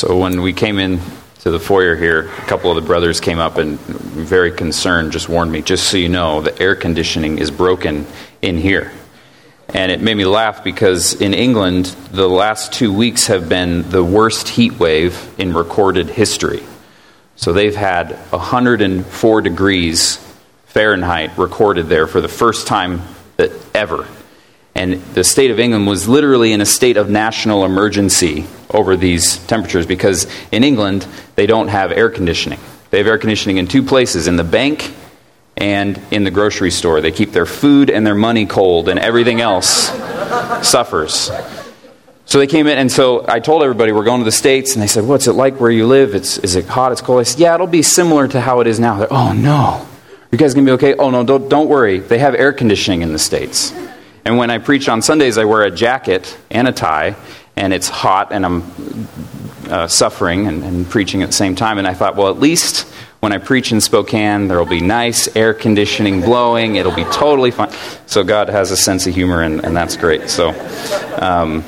So when we came in to the foyer here, a couple of the brothers came up and very concerned just warned me, just so you know, the air conditioning is broken in here. And it made me laugh because in England, the last two weeks have been the worst heat wave in recorded history. So they've had 104 degrees Fahrenheit recorded there for the first time that ever. And the state of England was literally in a state of national emergency over these temperatures because in England, they don't have air conditioning. They have air conditioning in two places in the bank and in the grocery store. They keep their food and their money cold, and everything else suffers. So they came in, and so I told everybody we're going to the States, and they said, What's it like where you live? It's, is it hot? It's cold? I said, Yeah, it'll be similar to how it is now. They're, oh, no. You guys going to be okay? Oh, no, don't, don't worry. They have air conditioning in the States. And when I preach on Sundays, I wear a jacket and a tie, and it's hot, and I'm uh, suffering and, and preaching at the same time. And I thought, well, at least when I preach in Spokane, there will be nice air conditioning blowing. It'll be totally fine. So God has a sense of humor, and, and that's great. So, um,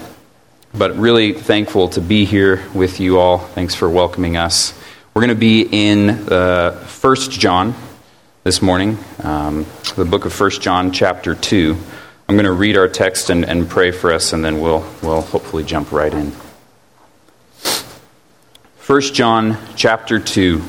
but really thankful to be here with you all. Thanks for welcoming us. We're going to be in uh, 1 John this morning, um, the book of 1 John, chapter 2. I'm going to read our text and, and pray for us, and then we'll, we'll hopefully jump right in. 1 John chapter 2.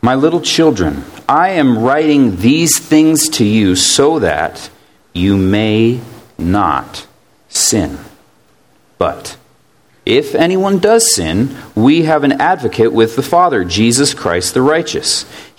My little children, I am writing these things to you so that you may not sin. But if anyone does sin, we have an advocate with the Father, Jesus Christ the righteous.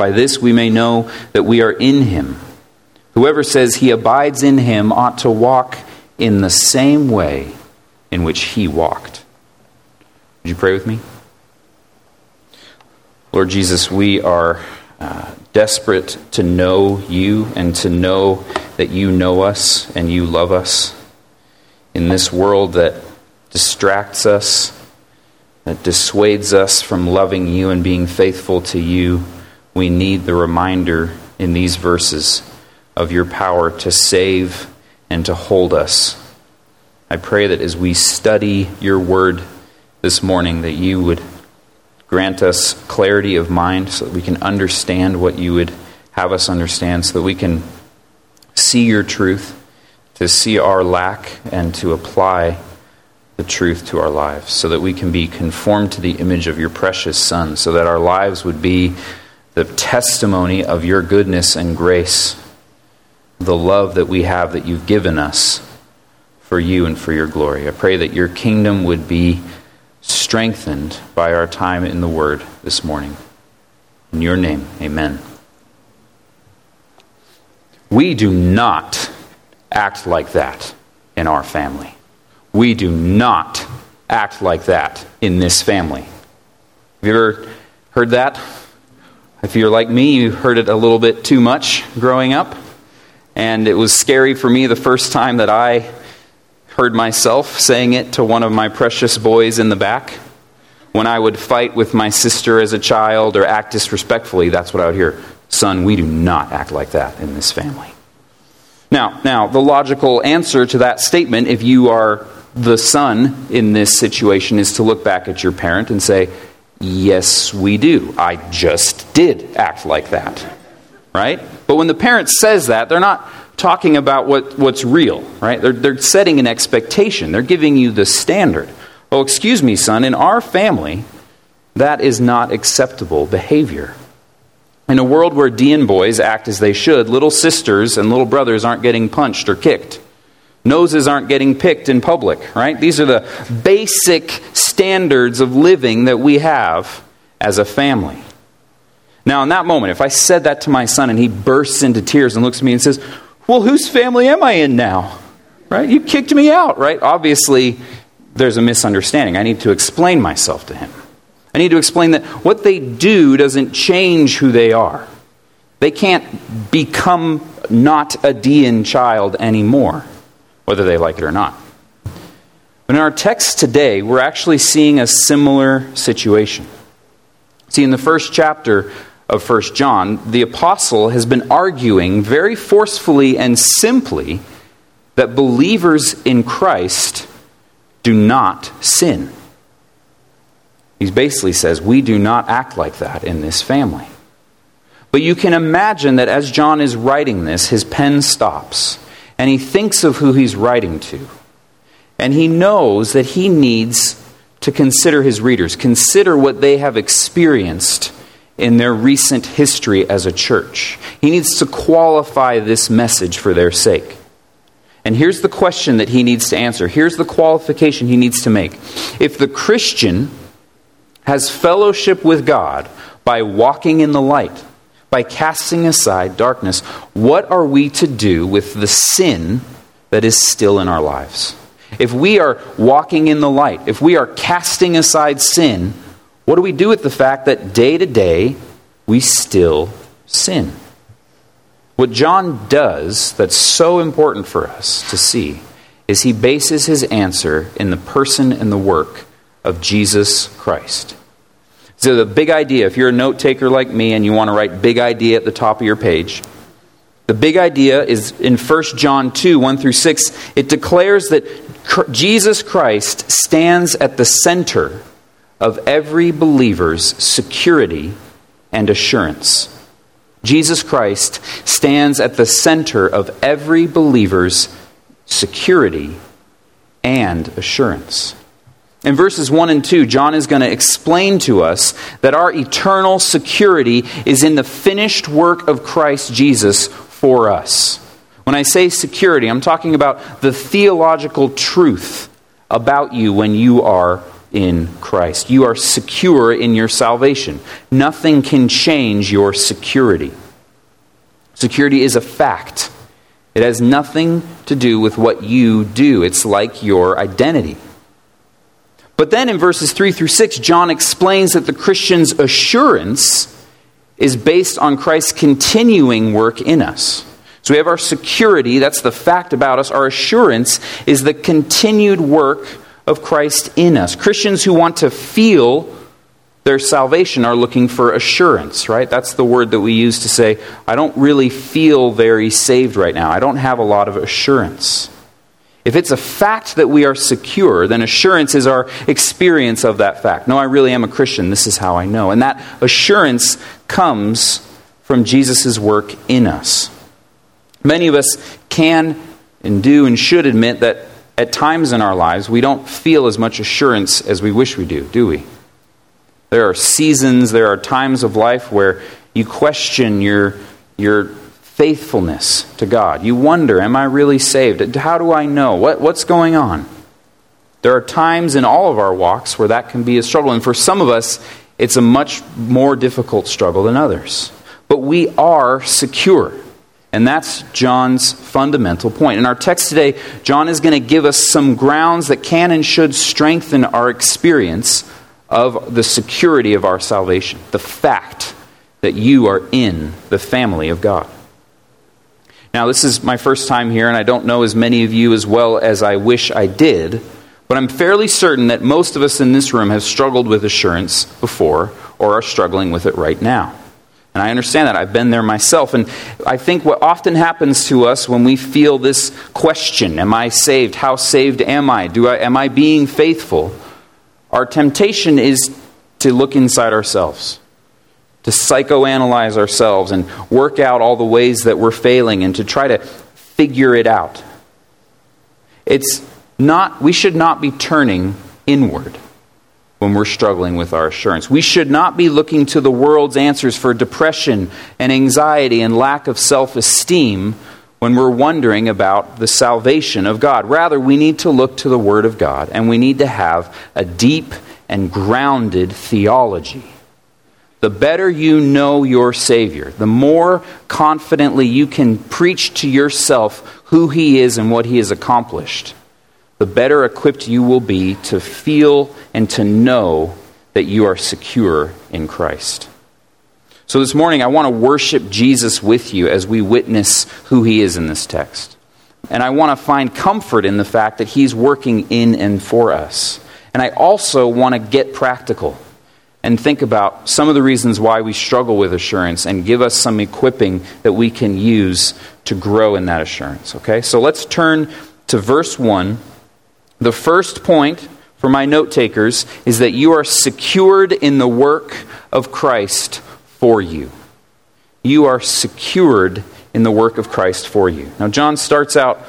By this we may know that we are in him. Whoever says he abides in him ought to walk in the same way in which he walked. Would you pray with me? Lord Jesus, we are uh, desperate to know you and to know that you know us and you love us in this world that distracts us that dissuades us from loving you and being faithful to you, we need the reminder in these verses of your power to save and to hold us. I pray that as we study your word this morning, that you would grant us clarity of mind so that we can understand what you would have us understand, so that we can see your truth, to see our lack, and to apply the truth to our lives so that we can be conformed to the image of your precious Son, so that our lives would be the testimony of your goodness and grace, the love that we have that you've given us for you and for your glory. I pray that your kingdom would be strengthened by our time in the Word this morning. In your name, amen. We do not act like that in our family. We do not act like that in this family. Have you ever heard that? If you're like me, you heard it a little bit too much growing up. And it was scary for me the first time that I heard myself saying it to one of my precious boys in the back. When I would fight with my sister as a child or act disrespectfully, that's what I would hear. Son, we do not act like that in this family. Now, now, the logical answer to that statement, if you are the son in this situation is to look back at your parent and say, Yes, we do. I just did act like that. Right? But when the parent says that, they're not talking about what, what's real, right? They're, they're setting an expectation. They're giving you the standard. Oh, excuse me, son, in our family, that is not acceptable behavior. In a world where Dean boys act as they should, little sisters and little brothers aren't getting punched or kicked. Noses aren't getting picked in public, right? These are the basic standards of living that we have as a family. Now, in that moment, if I said that to my son and he bursts into tears and looks at me and says, Well, whose family am I in now? Right? You kicked me out, right? Obviously, there's a misunderstanding. I need to explain myself to him. I need to explain that what they do doesn't change who they are. They can't become not a Dean child anymore, whether they like it or not. But in our text today, we're actually seeing a similar situation. See, in the first chapter of 1 John, the apostle has been arguing very forcefully and simply that believers in Christ do not sin. He basically says, We do not act like that in this family. But you can imagine that as John is writing this, his pen stops and he thinks of who he's writing to. And he knows that he needs to consider his readers, consider what they have experienced in their recent history as a church. He needs to qualify this message for their sake. And here's the question that he needs to answer. Here's the qualification he needs to make. If the Christian has fellowship with God by walking in the light, by casting aside darkness, what are we to do with the sin that is still in our lives? If we are walking in the light, if we are casting aside sin, what do we do with the fact that day to day we still sin? What John does that's so important for us to see is he bases his answer in the person and the work of Jesus Christ. So, the big idea, if you're a note taker like me and you want to write big idea at the top of your page, the big idea is in 1 John 2 1 through 6. It declares that Jesus Christ stands at the center of every believer's security and assurance. Jesus Christ stands at the center of every believer's security and assurance. In verses 1 and 2, John is going to explain to us that our eternal security is in the finished work of Christ Jesus for us. When I say security, I'm talking about the theological truth about you when you are in Christ. You are secure in your salvation. Nothing can change your security. Security is a fact, it has nothing to do with what you do, it's like your identity. But then in verses 3 through 6, John explains that the Christian's assurance is based on Christ's continuing work in us. So we have our security, that's the fact about us. Our assurance is the continued work of Christ in us. Christians who want to feel their salvation are looking for assurance, right? That's the word that we use to say, I don't really feel very saved right now. I don't have a lot of assurance. If it's a fact that we are secure, then assurance is our experience of that fact. No, I really am a Christian. This is how I know. And that assurance comes from Jesus' work in us. Many of us can and do and should admit that at times in our lives we don't feel as much assurance as we wish we do, do we? There are seasons, there are times of life where you question your, your faithfulness to God. You wonder, am I really saved? How do I know? What, what's going on? There are times in all of our walks where that can be a struggle. And for some of us, it's a much more difficult struggle than others. But we are secure. And that's John's fundamental point. In our text today, John is going to give us some grounds that can and should strengthen our experience of the security of our salvation, the fact that you are in the family of God. Now, this is my first time here, and I don't know as many of you as well as I wish I did, but I'm fairly certain that most of us in this room have struggled with assurance before or are struggling with it right now. And I understand that. I've been there myself. And I think what often happens to us when we feel this question Am I saved? How saved am I? Do I am I being faithful? Our temptation is to look inside ourselves to psychoanalyze ourselves and work out all the ways that we're failing and to try to figure it out. It's not, we should not be turning inward when we're struggling with our assurance. We should not be looking to the world's answers for depression and anxiety and lack of self esteem when we're wondering about the salvation of God. Rather, we need to look to the Word of God and we need to have a deep and grounded theology the better you know your Savior, the more confidently you can preach to yourself who He is and what He has accomplished, the better equipped you will be to feel and to know that you are secure in Christ. So this morning, I want to worship Jesus with you as we witness who he is in this text. And I want to find comfort in the fact that he's working in and for us. And I also want to get practical and think about some of the reasons why we struggle with assurance and give us some equipping that we can use to grow in that assurance. Okay? So let's turn to verse 1. The first point for my note takers is that you are secured in the work of Christ for you. You are secured in the work of Christ for you. Now, John starts out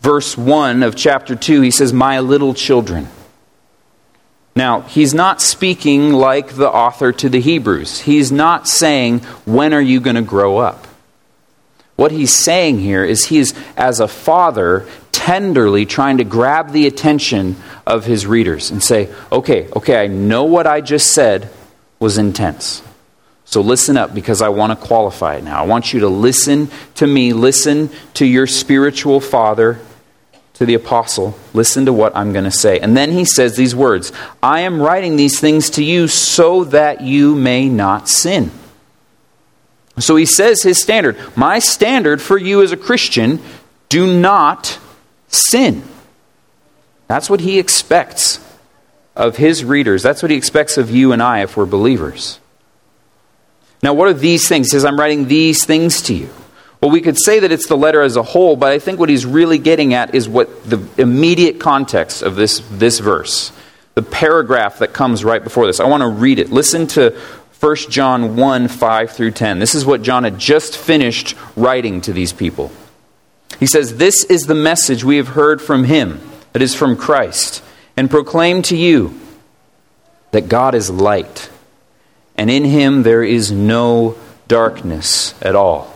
verse 1 of chapter 2. He says, My little children. Now, he's not speaking like the author to the Hebrews. He's not saying, When are you going to grow up? What he's saying here is he is, as a father, tenderly trying to grab the attention of his readers and say, Okay, okay, I know what I just said was intense. So listen up because I want to qualify it now. I want you to listen to me, listen to your spiritual father, to the apostle. Listen to what I'm going to say. And then he says these words I am writing these things to you so that you may not sin. So he says his standard. My standard for you as a Christian do not sin. That's what he expects of his readers. That's what he expects of you and I if we're believers. Now, what are these things? He says, I'm writing these things to you. Well, we could say that it's the letter as a whole, but I think what he's really getting at is what the immediate context of this, this verse, the paragraph that comes right before this. I want to read it. Listen to 1 John 1 5 through 10. This is what John had just finished writing to these people. He says, This is the message we have heard from him, that is from Christ, and proclaim to you that God is light and in him there is no darkness at all.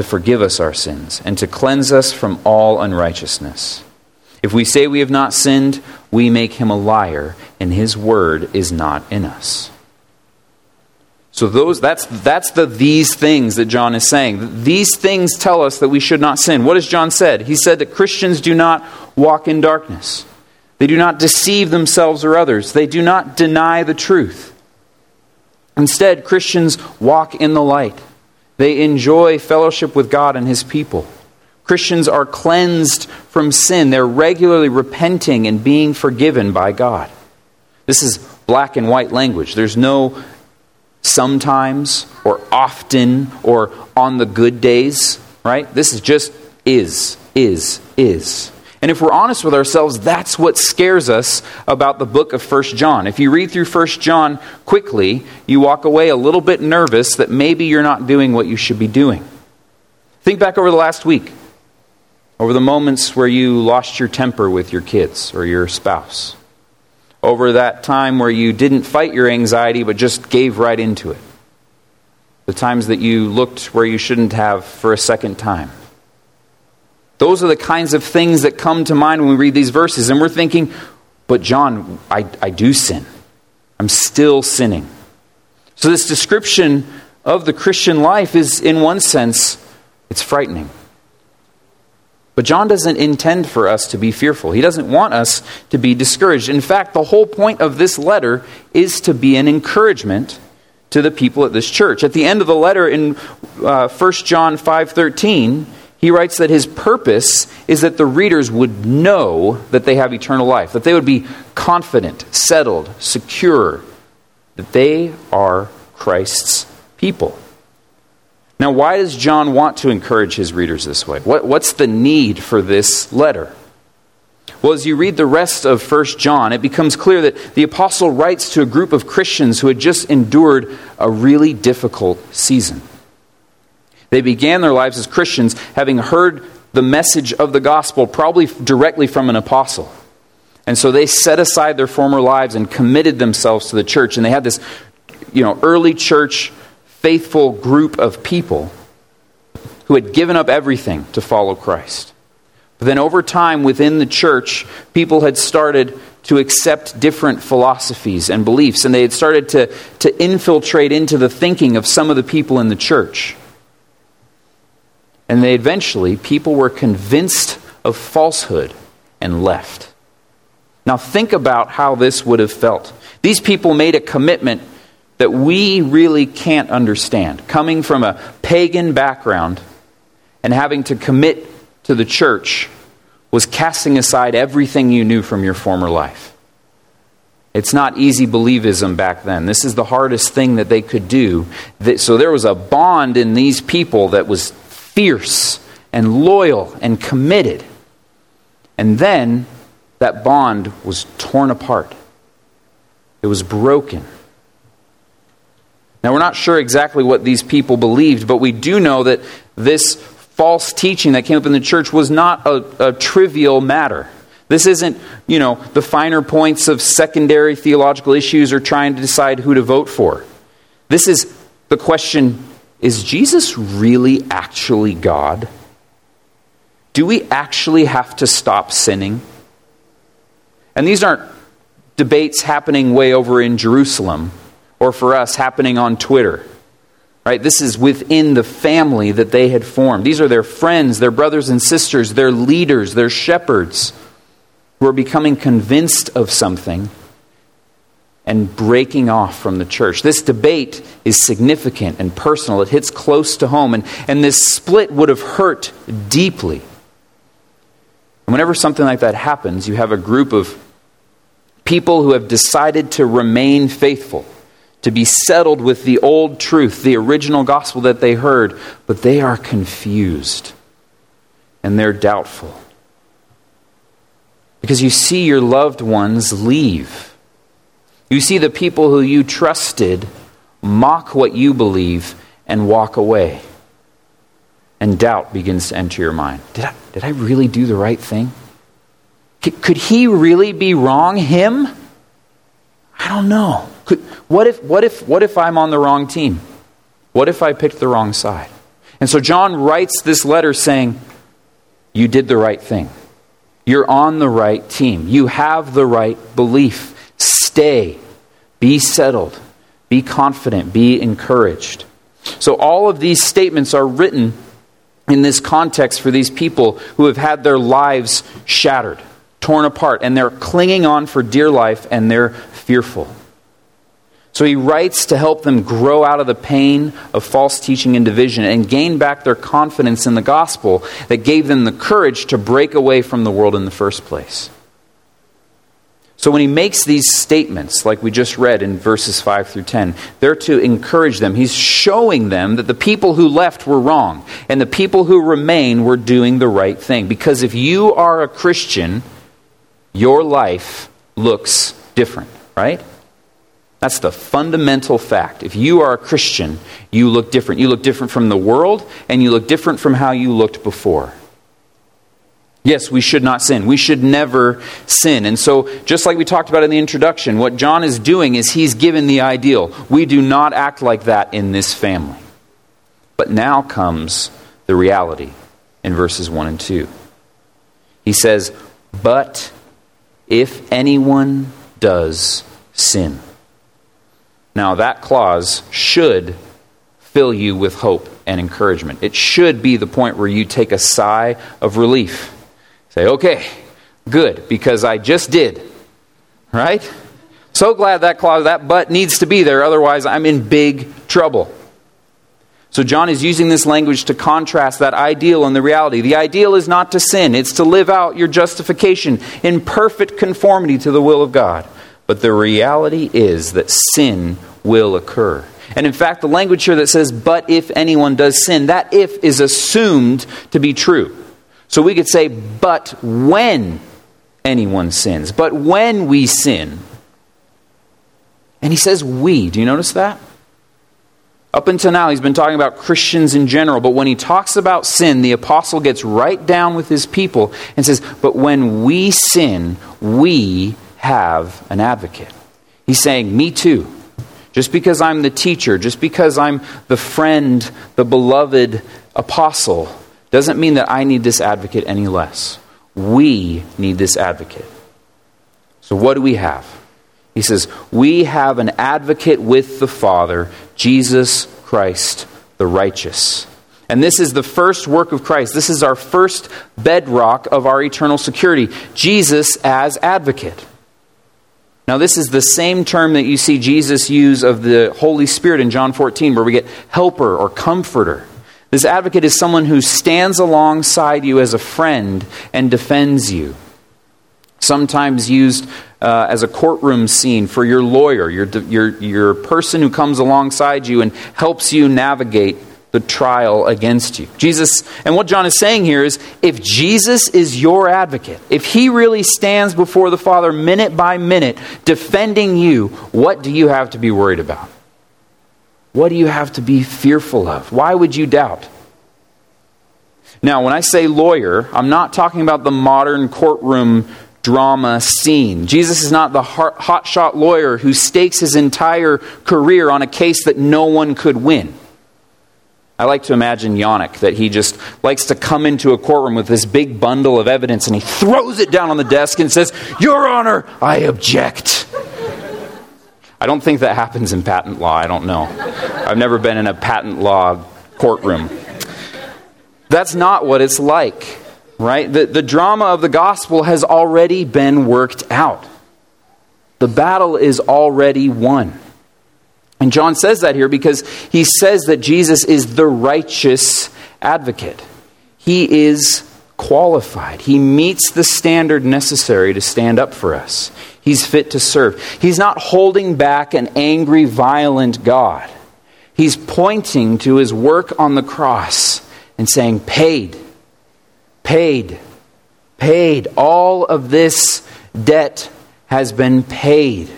to forgive us our sins and to cleanse us from all unrighteousness. If we say we have not sinned, we make Him a liar, and His word is not in us. So those that's that's the these things that John is saying. These things tell us that we should not sin. What has John said? He said that Christians do not walk in darkness. They do not deceive themselves or others. They do not deny the truth. Instead, Christians walk in the light. They enjoy fellowship with God and His people. Christians are cleansed from sin. They're regularly repenting and being forgiven by God. This is black and white language. There's no sometimes or often or on the good days, right? This is just is, is, is. And if we're honest with ourselves, that's what scares us about the book of 1 John. If you read through 1 John quickly, you walk away a little bit nervous that maybe you're not doing what you should be doing. Think back over the last week, over the moments where you lost your temper with your kids or your spouse, over that time where you didn't fight your anxiety but just gave right into it, the times that you looked where you shouldn't have for a second time those are the kinds of things that come to mind when we read these verses. And we're thinking, but John, I, I do sin. I'm still sinning. So, this description of the Christian life is, in one sense, it's frightening. But John doesn't intend for us to be fearful. He doesn't want us to be discouraged. In fact, the whole point of this letter is to be an encouragement to the people at this church. At the end of the letter in uh, 1 John 5:13, he writes that his purpose is that the readers would know that they have eternal life, that they would be confident, settled, secure, that they are Christ's people. Now, why does John want to encourage his readers this way? What, what's the need for this letter? Well, as you read the rest of 1 John, it becomes clear that the apostle writes to a group of Christians who had just endured a really difficult season. They began their lives as Christians having heard the message of the gospel, probably directly from an apostle. And so they set aside their former lives and committed themselves to the church. And they had this, you know, early church faithful group of people who had given up everything to follow Christ. But then over time within the church, people had started to accept different philosophies and beliefs, and they had started to, to infiltrate into the thinking of some of the people in the church. And they eventually, people were convinced of falsehood and left. Now, think about how this would have felt. These people made a commitment that we really can't understand. Coming from a pagan background and having to commit to the church was casting aside everything you knew from your former life. It's not easy believism back then. This is the hardest thing that they could do. So there was a bond in these people that was fierce and loyal and committed. And then that bond was torn apart, it was broken. Now, we're not sure exactly what these people believed, but we do know that this false teaching that came up in the church was not a, a trivial matter. This isn't, you know, the finer points of secondary theological issues or trying to decide who to vote for. This is the question is Jesus really actually God? Do we actually have to stop sinning? And these aren't debates happening way over in Jerusalem or for us happening on Twitter. Right? This is within the family that they had formed. These are their friends, their brothers and sisters, their leaders, their shepherds who are becoming convinced of something and breaking off from the church. This debate is significant and personal. It hits close to home, and, and this split would have hurt deeply. And whenever something like that happens, you have a group of people who have decided to remain faithful to be settled with the old truth, the original gospel that they heard, but they are confused and they're doubtful. Because you see your loved ones leave. You see the people who you trusted mock what you believe and walk away. And doubt begins to enter your mind. Did I, did I really do the right thing? Could, could he really be wrong? Him? I don't know. Could, what, if, what, if, what if I'm on the wrong team? What if I picked the wrong side? And so John writes this letter saying, You did the right thing. You're on the right team. You have the right belief. Stay. Be settled. Be confident. Be encouraged. So, all of these statements are written in this context for these people who have had their lives shattered, torn apart, and they're clinging on for dear life and they're fearful. So he writes to help them grow out of the pain of false teaching and division and gain back their confidence in the gospel that gave them the courage to break away from the world in the first place. So when he makes these statements, like we just read in verses 5 through 10, they're to encourage them. He's showing them that the people who left were wrong and the people who remain were doing the right thing. Because if you are a Christian, your life looks different, right? That's the fundamental fact. If you are a Christian, you look different. You look different from the world, and you look different from how you looked before. Yes, we should not sin. We should never sin. And so, just like we talked about in the introduction, what John is doing is he's given the ideal. We do not act like that in this family. But now comes the reality in verses 1 and 2. He says, But if anyone does sin. Now, that clause should fill you with hope and encouragement. It should be the point where you take a sigh of relief. Say, okay, good, because I just did. Right? So glad that clause, that but needs to be there, otherwise, I'm in big trouble. So, John is using this language to contrast that ideal and the reality. The ideal is not to sin, it's to live out your justification in perfect conformity to the will of God. But the reality is that sin will occur. And in fact, the language here that says, but if anyone does sin, that if is assumed to be true. So we could say, but when anyone sins, but when we sin. And he says, we. Do you notice that? Up until now, he's been talking about Christians in general, but when he talks about sin, the apostle gets right down with his people and says, But when we sin, we have an advocate. He's saying, Me too. Just because I'm the teacher, just because I'm the friend, the beloved apostle, doesn't mean that I need this advocate any less. We need this advocate. So, what do we have? He says, We have an advocate with the Father, Jesus Christ the righteous. And this is the first work of Christ. This is our first bedrock of our eternal security Jesus as advocate. Now, this is the same term that you see Jesus use of the Holy Spirit in John 14, where we get helper or comforter. This advocate is someone who stands alongside you as a friend and defends you. Sometimes used uh, as a courtroom scene for your lawyer, your, your, your person who comes alongside you and helps you navigate the trial against you. Jesus, and what John is saying here is if Jesus is your advocate, if he really stands before the Father minute by minute defending you, what do you have to be worried about? What do you have to be fearful of? Why would you doubt? Now, when I say lawyer, I'm not talking about the modern courtroom drama scene. Jesus is not the hotshot lawyer who stakes his entire career on a case that no one could win. I like to imagine Yannick, that he just likes to come into a courtroom with this big bundle of evidence and he throws it down on the desk and says, Your Honor, I object. I don't think that happens in patent law. I don't know. I've never been in a patent law courtroom. That's not what it's like, right? The, the drama of the gospel has already been worked out, the battle is already won. And John says that here because he says that Jesus is the righteous advocate. He is qualified. He meets the standard necessary to stand up for us. He's fit to serve. He's not holding back an angry, violent God. He's pointing to his work on the cross and saying, Paid, paid, paid. All of this debt has been paid.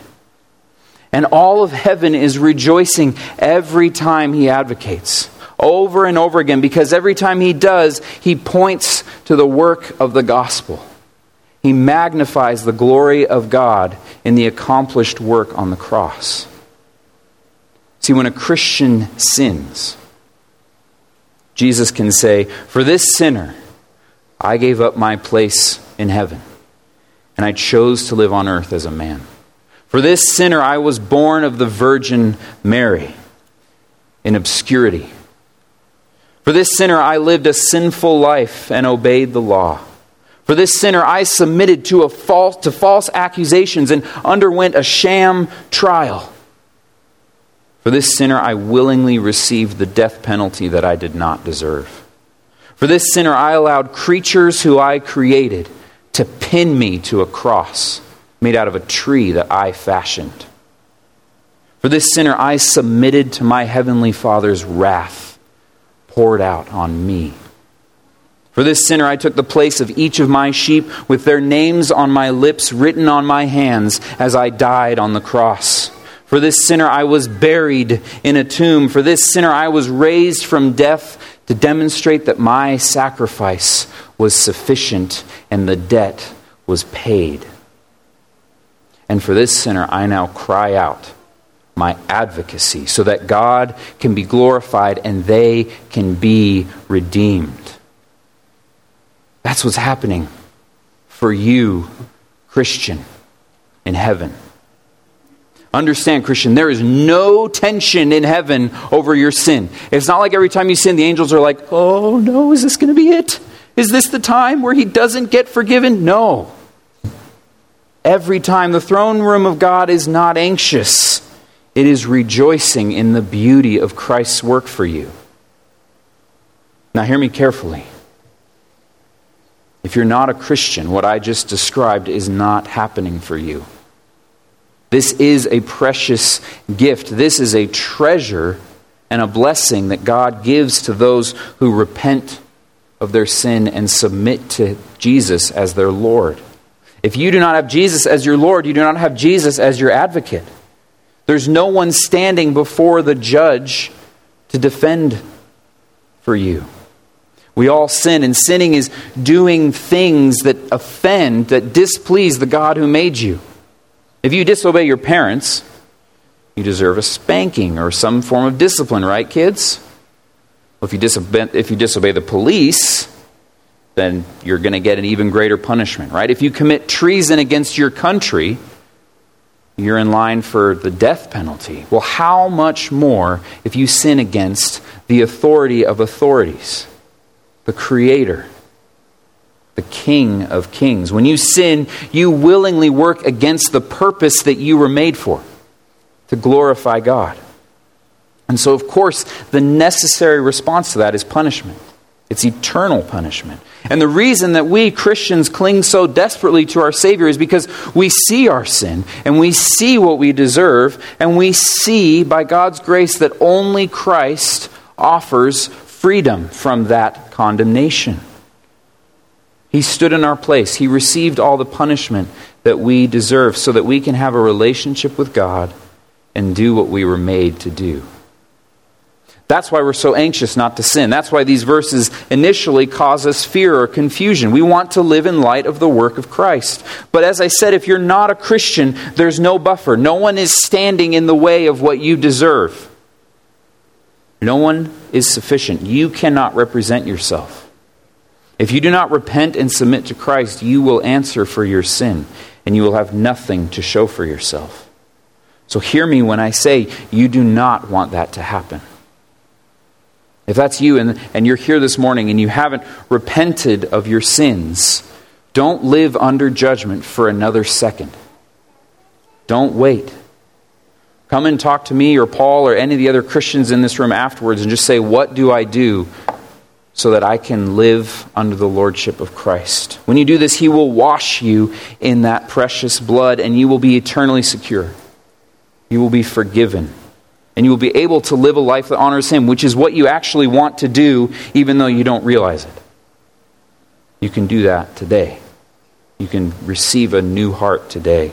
And all of heaven is rejoicing every time he advocates, over and over again, because every time he does, he points to the work of the gospel. He magnifies the glory of God in the accomplished work on the cross. See, when a Christian sins, Jesus can say, For this sinner, I gave up my place in heaven, and I chose to live on earth as a man. For this sinner I was born of the Virgin Mary in obscurity. For this sinner I lived a sinful life and obeyed the law. For this sinner I submitted to, a false, to false accusations and underwent a sham trial. For this sinner I willingly received the death penalty that I did not deserve. For this sinner I allowed creatures who I created to pin me to a cross made out of a tree that I fashioned. For this sinner, I submitted to my heavenly Father's wrath poured out on me. For this sinner, I took the place of each of my sheep with their names on my lips written on my hands as I died on the cross. For this sinner, I was buried in a tomb. For this sinner, I was raised from death to demonstrate that my sacrifice was sufficient and the debt was paid. And for this sinner, I now cry out my advocacy so that God can be glorified and they can be redeemed. That's what's happening for you, Christian, in heaven. Understand, Christian, there is no tension in heaven over your sin. It's not like every time you sin, the angels are like, oh no, is this going to be it? Is this the time where he doesn't get forgiven? No every time. The throne room of God is not anxious, it is rejoicing in the beauty of Christ's work for you. Now, hear me carefully. If you're not a Christian, what I just described is not happening for you. This is a precious gift. This is a treasure and a blessing that God gives to those who repent of their sin and submit to Jesus as their Lord. If you do not have Jesus as your Lord, you do not have Jesus as your advocate. There's no one standing before the judge to defend for you. We all sin, and sinning is doing things that offend, that displease the God who made you. If you disobey your parents, you deserve a spanking or some form of discipline, right, kids? Well, if you disobey, if you disobey the police, then you're going to get an even greater punishment, right? If you commit treason against your country, you're in line for the death penalty. Well, how much more if you sin against the authority of authorities? The Creator, the King of Kings. When you sin, you willingly work against the purpose that you were made for to glorify God. And so, of course, the necessary response to that is punishment. It's eternal punishment. And the reason that we Christians cling so desperately to our Savior is because we see our sin and we see what we deserve, and we see by God's grace that only Christ offers freedom from that condemnation. He stood in our place. He received all the punishment that we deserve so that we can have a relationship with God and do what we were made to do. That's why we're so anxious not to sin. That's why these verses initially cause us fear or confusion. We want to live in light of the work of Christ. But as I said, if you're not a Christian, there's no buffer. No one is standing in the way of what you deserve. No one is sufficient. You cannot represent yourself. If you do not repent and submit to Christ, you will answer for your sin, and you will have nothing to show for yourself. So hear me when I say you do not want that to happen. If that's you and, and you're here this morning and you haven't repented of your sins, don't live under judgment for another second. Don't wait. Come and talk to me or Paul or any of the other Christians in this room afterwards and just say, What do I do so that I can live under the lordship of Christ? When you do this, He will wash you in that precious blood and you will be eternally secure. You will be forgiven. And you will be able to live a life that honors Him, which is what you actually want to do, even though you don't realize it. You can do that today. You can receive a new heart today.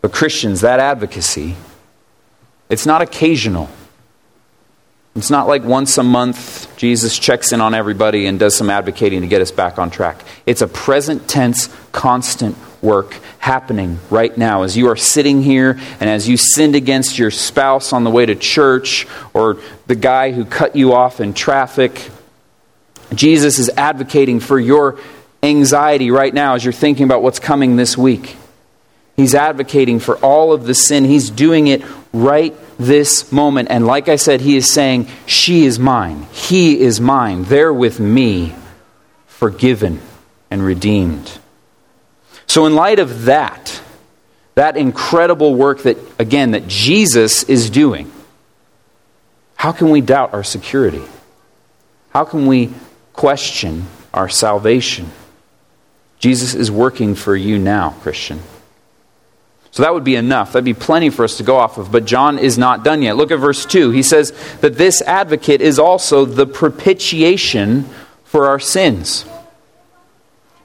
But Christians, that advocacy, it's not occasional. It's not like once a month Jesus checks in on everybody and does some advocating to get us back on track. It's a present tense, constant work happening right now as you are sitting here and as you sinned against your spouse on the way to church or the guy who cut you off in traffic. Jesus is advocating for your anxiety right now as you're thinking about what's coming this week. He's advocating for all of the sin. He's doing it right this moment. And like I said, he is saying, She is mine. He is mine. They're with me, forgiven and redeemed. So, in light of that, that incredible work that, again, that Jesus is doing, how can we doubt our security? How can we question our salvation? Jesus is working for you now, Christian. So that would be enough. That'd be plenty for us to go off of. But John is not done yet. Look at verse 2. He says that this advocate is also the propitiation for our sins.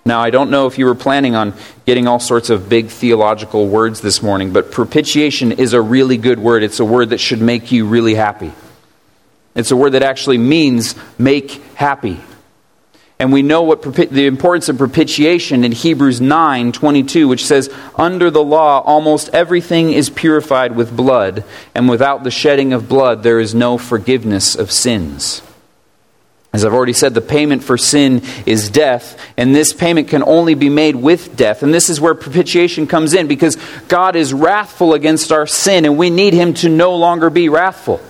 Now, I don't know if you were planning on getting all sorts of big theological words this morning, but propitiation is a really good word. It's a word that should make you really happy. It's a word that actually means make happy. And we know what the importance of propitiation in Hebrews 9:22 which says under the law almost everything is purified with blood and without the shedding of blood there is no forgiveness of sins. As I've already said the payment for sin is death and this payment can only be made with death. And this is where propitiation comes in because God is wrathful against our sin and we need him to no longer be wrathful.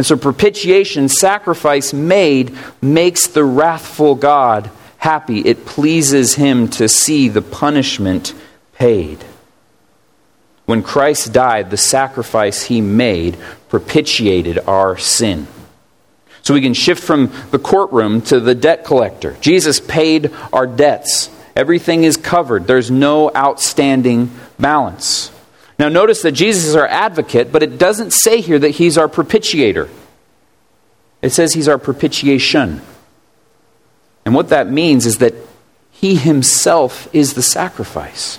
And so, propitiation, sacrifice made, makes the wrathful God happy. It pleases him to see the punishment paid. When Christ died, the sacrifice he made propitiated our sin. So we can shift from the courtroom to the debt collector. Jesus paid our debts. Everything is covered, there's no outstanding balance. Now, notice that Jesus is our advocate, but it doesn't say here that he's our propitiator. It says he's our propitiation. And what that means is that he himself is the sacrifice.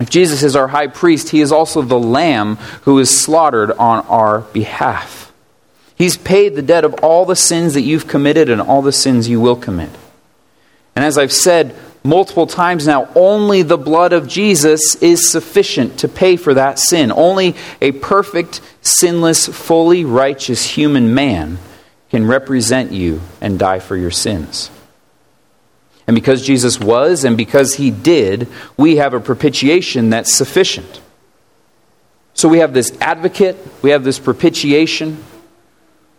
If Jesus is our high priest, he is also the lamb who is slaughtered on our behalf. He's paid the debt of all the sins that you've committed and all the sins you will commit. And as I've said multiple times now, only the blood of Jesus is sufficient to pay for that sin. Only a perfect, sinless, fully righteous human man can represent you and die for your sins. And because Jesus was and because he did, we have a propitiation that's sufficient. So we have this advocate, we have this propitiation.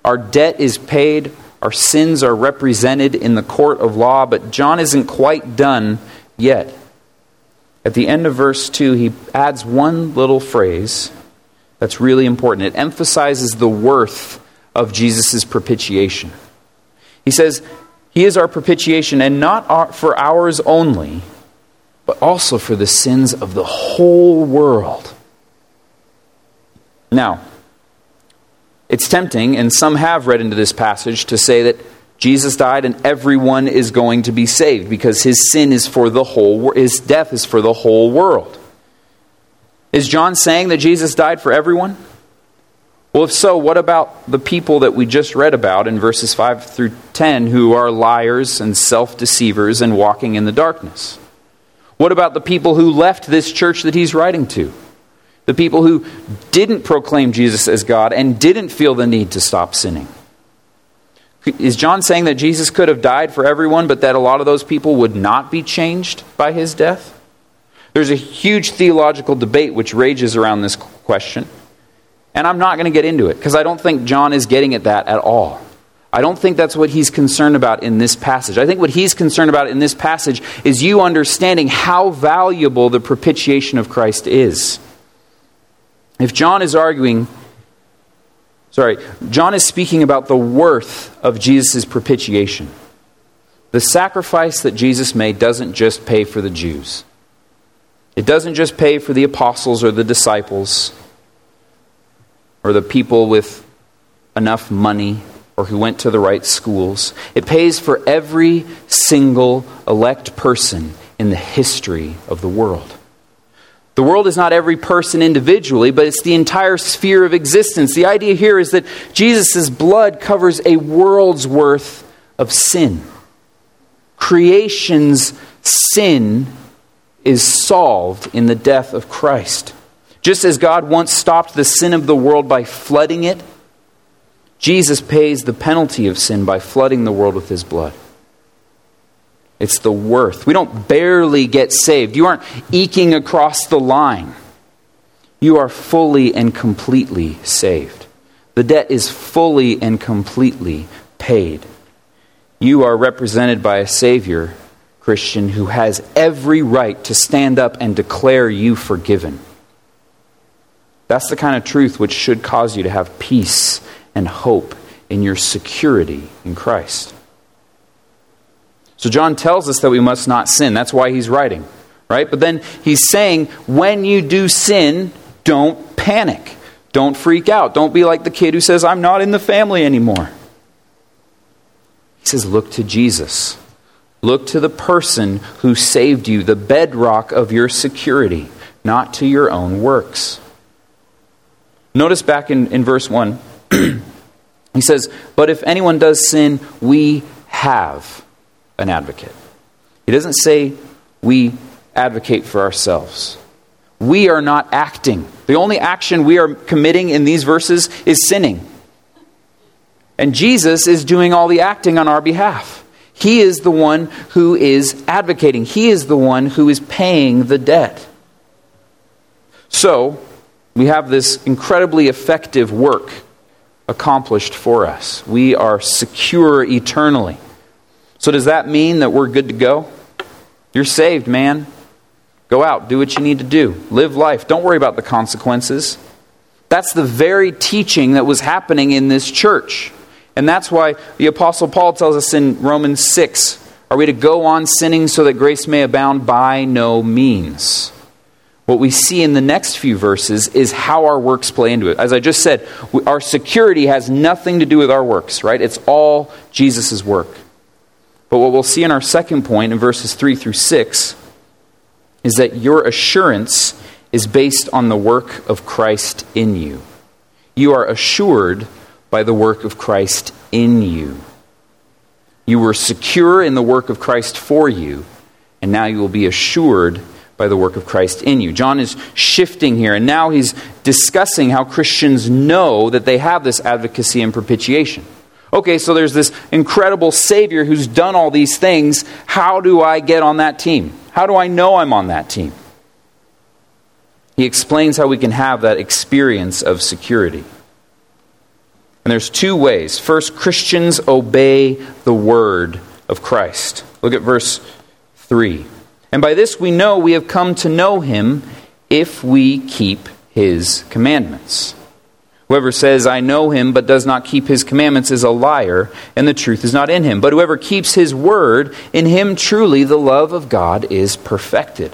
Our debt is paid, our sins are represented in the court of law, but John isn't quite done yet. At the end of verse 2, he adds one little phrase that's really important. It emphasizes the worth of Jesus' propitiation. He says, He is our propitiation, and not for ours only, but also for the sins of the whole world. Now, it's tempting, and some have read into this passage to say that Jesus died and everyone is going to be saved because his sin is for the whole his death is for the whole world. Is John saying that Jesus died for everyone? Well, if so, what about the people that we just read about in verses 5 through 10 who are liars and self deceivers and walking in the darkness? What about the people who left this church that he's writing to? The people who didn't proclaim Jesus as God and didn't feel the need to stop sinning? Is John saying that Jesus could have died for everyone, but that a lot of those people would not be changed by his death? There's a huge theological debate which rages around this question. And I'm not going to get into it because I don't think John is getting at that at all. I don't think that's what he's concerned about in this passage. I think what he's concerned about in this passage is you understanding how valuable the propitiation of Christ is. If John is arguing, sorry, John is speaking about the worth of Jesus' propitiation. The sacrifice that Jesus made doesn't just pay for the Jews, it doesn't just pay for the apostles or the disciples or the people with enough money or who went to the right schools. It pays for every single elect person in the history of the world. The world is not every person individually, but it's the entire sphere of existence. The idea here is that Jesus' blood covers a world's worth of sin. Creation's sin is solved in the death of Christ. Just as God once stopped the sin of the world by flooding it, Jesus pays the penalty of sin by flooding the world with his blood. It's the worth. We don't barely get saved. You aren't eking across the line. You are fully and completely saved. The debt is fully and completely paid. You are represented by a Savior, Christian, who has every right to stand up and declare you forgiven. That's the kind of truth which should cause you to have peace and hope in your security in Christ. So John tells us that we must not sin. That's why he's writing, right? But then he's saying, when you do sin, don't panic. Don't freak out. Don't be like the kid who says, I'm not in the family anymore. He says, look to Jesus. Look to the person who saved you, the bedrock of your security, not to your own works. Notice back in, in verse 1, he says, But if anyone does sin, we have an advocate. He doesn't say we advocate for ourselves. We are not acting. The only action we are committing in these verses is sinning. And Jesus is doing all the acting on our behalf. He is the one who is advocating, He is the one who is paying the debt. So, we have this incredibly effective work accomplished for us. We are secure eternally. So, does that mean that we're good to go? You're saved, man. Go out, do what you need to do, live life. Don't worry about the consequences. That's the very teaching that was happening in this church. And that's why the Apostle Paul tells us in Romans 6 Are we to go on sinning so that grace may abound? By no means. What we see in the next few verses is how our works play into it. As I just said, our security has nothing to do with our works, right? It's all Jesus' work. But what we'll see in our second point in verses 3 through 6 is that your assurance is based on the work of Christ in you. You are assured by the work of Christ in you. You were secure in the work of Christ for you, and now you will be assured by the work of Christ in you. John is shifting here, and now he's discussing how Christians know that they have this advocacy and propitiation. Okay, so there's this incredible Savior who's done all these things. How do I get on that team? How do I know I'm on that team? He explains how we can have that experience of security. And there's two ways. First, Christians obey the word of Christ. Look at verse 3. And by this we know we have come to know him if we keep his commandments. Whoever says, I know him, but does not keep his commandments is a liar, and the truth is not in him. But whoever keeps his word, in him truly the love of God is perfected.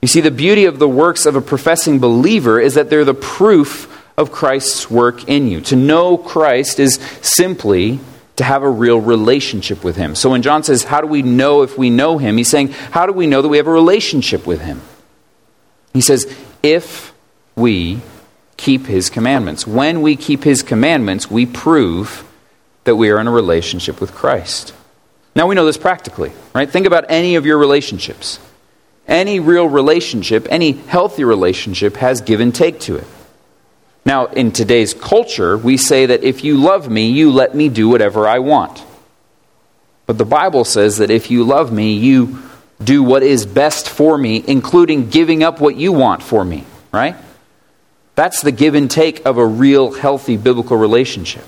You see, the beauty of the works of a professing believer is that they're the proof of Christ's work in you. To know Christ is simply to have a real relationship with Him. So when John says, How do we know if we know Him? He's saying, How do we know that we have a relationship with Him? He says, If we keep His commandments. When we keep His commandments, we prove that we are in a relationship with Christ. Now we know this practically, right? Think about any of your relationships. Any real relationship, any healthy relationship has give and take to it. Now, in today's culture, we say that if you love me, you let me do whatever I want. But the Bible says that if you love me, you do what is best for me, including giving up what you want for me, right? That's the give and take of a real, healthy biblical relationship.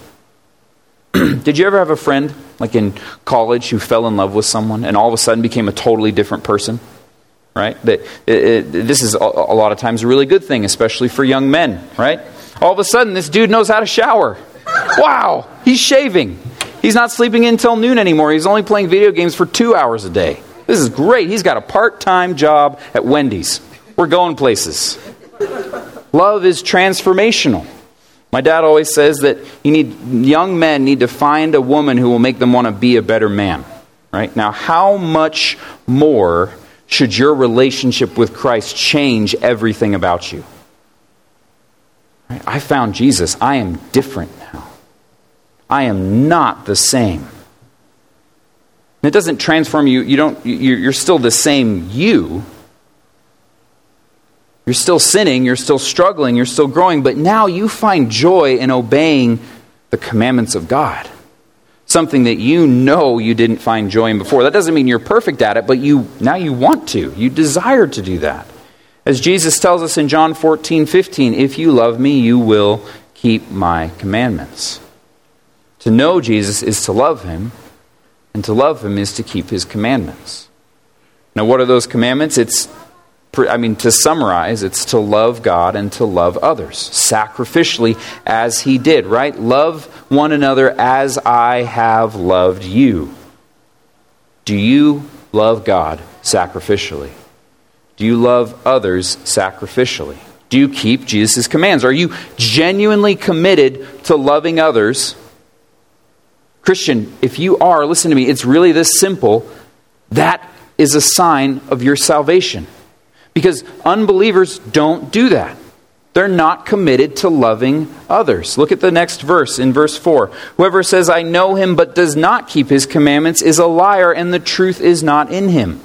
Did you ever have a friend, like in college, who fell in love with someone and all of a sudden became a totally different person? Right? This is a, a lot of times a really good thing, especially for young men, right? All of a sudden, this dude knows how to shower. Wow, he's shaving. He's not sleeping until noon anymore. He's only playing video games for two hours a day. This is great. He's got a part time job at Wendy's. We're going places. Love is transformational. My dad always says that you need young men need to find a woman who will make them want to be a better man. Right? Now, how much more should your relationship with Christ change everything about you? Right? I found Jesus. I am different now. I am not the same. it doesn't transform you. You don't, you're still the same you. You're still sinning, you're still struggling, you're still growing, but now you find joy in obeying the commandments of God. Something that you know you didn't find joy in before. That doesn't mean you're perfect at it, but you now you want to. You desire to do that. As Jesus tells us in John 14, 15, if you love me, you will keep my commandments. To know Jesus is to love him, and to love him is to keep his commandments. Now, what are those commandments? It's, I mean, to summarize, it's to love God and to love others sacrificially as he did, right? Love one another as I have loved you. Do you love God sacrificially? Do you love others sacrificially? Do you keep Jesus' commands? Are you genuinely committed to loving others? Christian, if you are, listen to me, it's really this simple. That is a sign of your salvation. Because unbelievers don't do that. They're not committed to loving others. Look at the next verse in verse 4. Whoever says, I know him, but does not keep his commandments, is a liar, and the truth is not in him.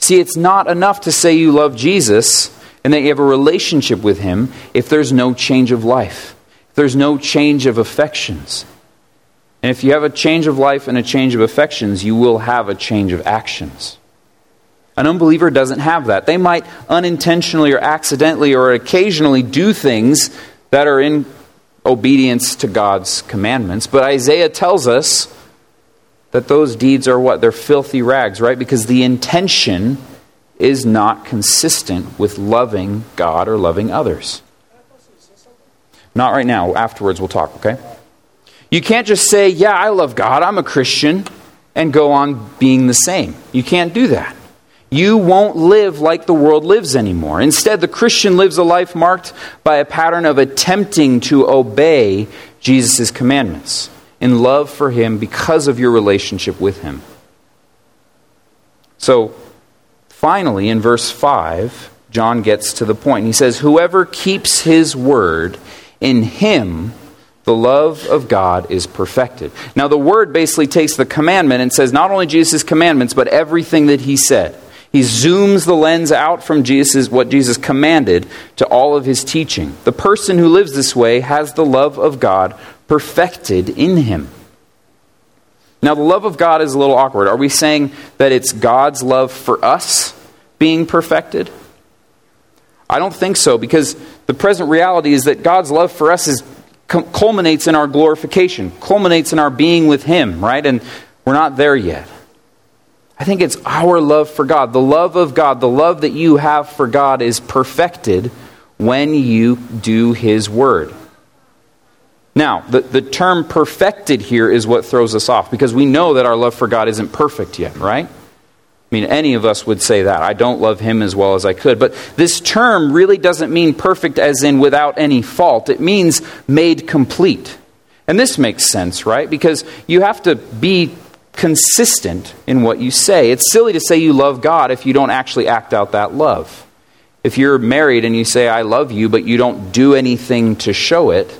See, it's not enough to say you love Jesus and that you have a relationship with him if there's no change of life, if there's no change of affections. And if you have a change of life and a change of affections, you will have a change of actions. An unbeliever doesn't have that. They might unintentionally or accidentally or occasionally do things that are in obedience to God's commandments, but Isaiah tells us that those deeds are what? They're filthy rags, right? Because the intention is not consistent with loving God or loving others. Not right now. Afterwards, we'll talk, okay? You can't just say, Yeah, I love God, I'm a Christian, and go on being the same. You can't do that. You won't live like the world lives anymore. Instead, the Christian lives a life marked by a pattern of attempting to obey Jesus' commandments in love for Him because of your relationship with Him. So, Finally, in verse 5, John gets to the point. He says, Whoever keeps his word, in him the love of God is perfected. Now, the word basically takes the commandment and says not only Jesus' commandments, but everything that he said. He zooms the lens out from Jesus, what Jesus commanded, to all of his teaching. The person who lives this way has the love of God perfected in him. Now, the love of God is a little awkward. Are we saying that it's God's love for us being perfected? I don't think so, because the present reality is that God's love for us is, culminates in our glorification, culminates in our being with Him, right? And we're not there yet. I think it's our love for God. The love of God, the love that you have for God is perfected when you do His Word. Now, the, the term perfected here is what throws us off because we know that our love for God isn't perfect yet, right? I mean, any of us would say that. I don't love him as well as I could. But this term really doesn't mean perfect as in without any fault, it means made complete. And this makes sense, right? Because you have to be consistent in what you say. It's silly to say you love God if you don't actually act out that love. If you're married and you say, I love you, but you don't do anything to show it,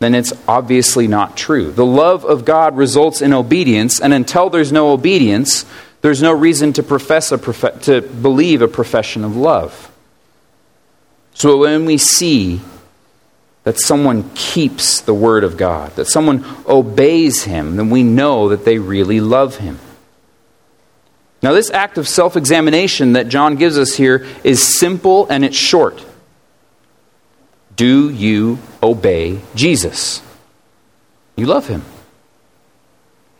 then it's obviously not true. The love of God results in obedience, and until there's no obedience, there's no reason to profess a prof- to believe a profession of love. So when we see that someone keeps the word of God, that someone obeys him, then we know that they really love him. Now, this act of self examination that John gives us here is simple and it's short. Do you obey Jesus? You love him.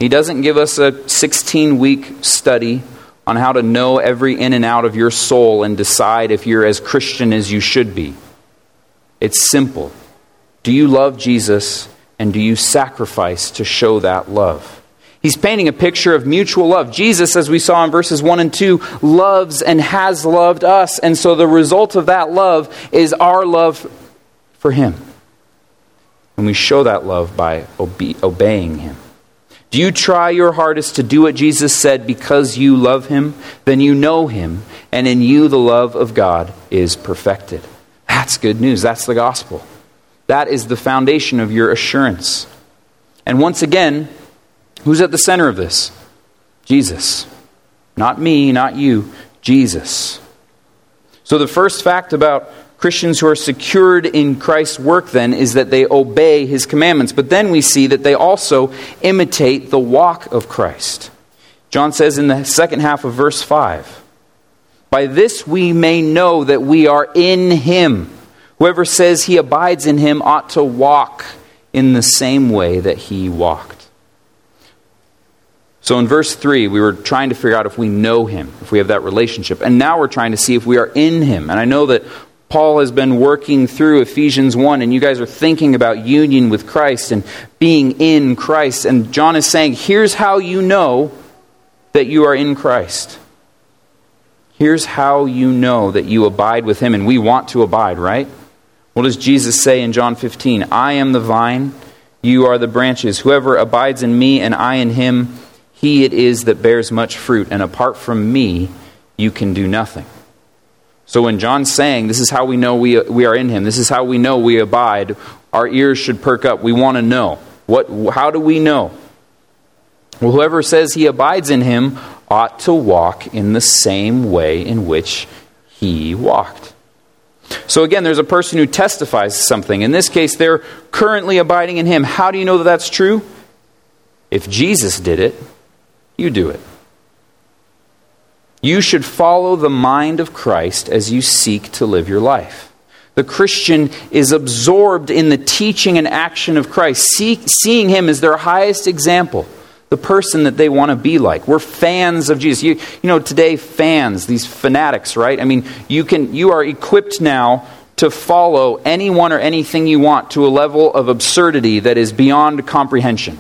He doesn't give us a 16 week study on how to know every in and out of your soul and decide if you're as Christian as you should be. It's simple. Do you love Jesus and do you sacrifice to show that love? He's painting a picture of mutual love. Jesus, as we saw in verses 1 and 2, loves and has loved us. And so the result of that love is our love for Him. And we show that love by obe- obeying Him. Do you try your hardest to do what Jesus said because you love Him? Then you know Him, and in you the love of God is perfected. That's good news. That's the gospel. That is the foundation of your assurance. And once again, who's at the center of this? Jesus. Not me, not you, Jesus. So the first fact about Christians who are secured in Christ's work then is that they obey his commandments. But then we see that they also imitate the walk of Christ. John says in the second half of verse 5 By this we may know that we are in him. Whoever says he abides in him ought to walk in the same way that he walked. So in verse 3, we were trying to figure out if we know him, if we have that relationship. And now we're trying to see if we are in him. And I know that Paul has been working through Ephesians 1, and you guys are thinking about union with Christ and being in Christ. And John is saying, here's how you know that you are in Christ. Here's how you know that you abide with him, and we want to abide, right? What does Jesus say in John 15? I am the vine, you are the branches. Whoever abides in me and I in him, he it is that bears much fruit, and apart from me, you can do nothing. So when John's saying, This is how we know we, we are in him, this is how we know we abide, our ears should perk up. We want to know. What, how do we know? Well, whoever says he abides in him ought to walk in the same way in which he walked. So again, there's a person who testifies something. In this case, they're currently abiding in him. How do you know that that's true? If Jesus did it, you do it. You should follow the mind of Christ as you seek to live your life. The Christian is absorbed in the teaching and action of Christ, see, seeing him as their highest example the person that they want to be like. We're fans of Jesus. You, you know, today fans, these fanatics, right? I mean, you can you are equipped now to follow anyone or anything you want to a level of absurdity that is beyond comprehension.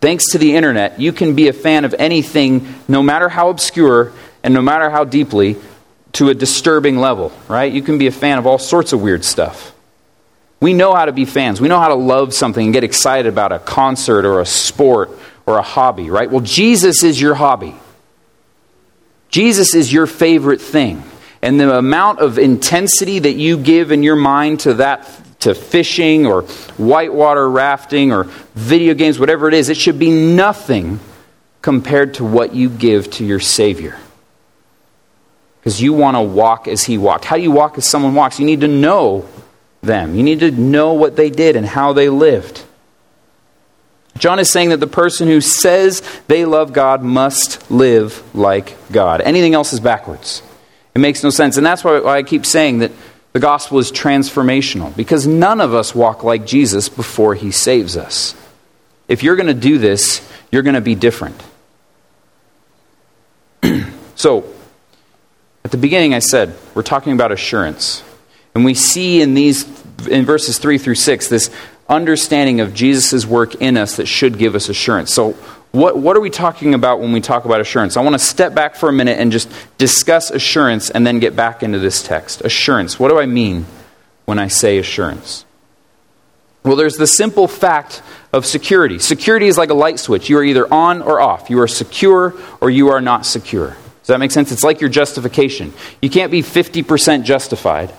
Thanks to the internet, you can be a fan of anything, no matter how obscure and no matter how deeply, to a disturbing level, right? You can be a fan of all sorts of weird stuff. We know how to be fans. We know how to love something and get excited about a concert or a sport or a hobby, right? Well, Jesus is your hobby. Jesus is your favorite thing. And the amount of intensity that you give in your mind to that to fishing or whitewater rafting or video games, whatever it is, it should be nothing compared to what you give to your Savior. Because you want to walk as He walked. How do you walk as someone walks? You need to know them, you need to know what they did and how they lived. John is saying that the person who says they love God must live like God. Anything else is backwards. It makes no sense. And that's why I keep saying that the gospel is transformational, because none of us walk like Jesus before he saves us. If you're going to do this, you're going to be different. so, at the beginning, I said we're talking about assurance. And we see in these, in verses 3 through 6, this understanding of Jesus' work in us that should give us assurance. So, what, what are we talking about when we talk about assurance? I want to step back for a minute and just discuss assurance and then get back into this text. Assurance. What do I mean when I say assurance? Well, there's the simple fact of security. Security is like a light switch. You are either on or off. You are secure or you are not secure. Does that make sense? It's like your justification. You can't be 50% justified.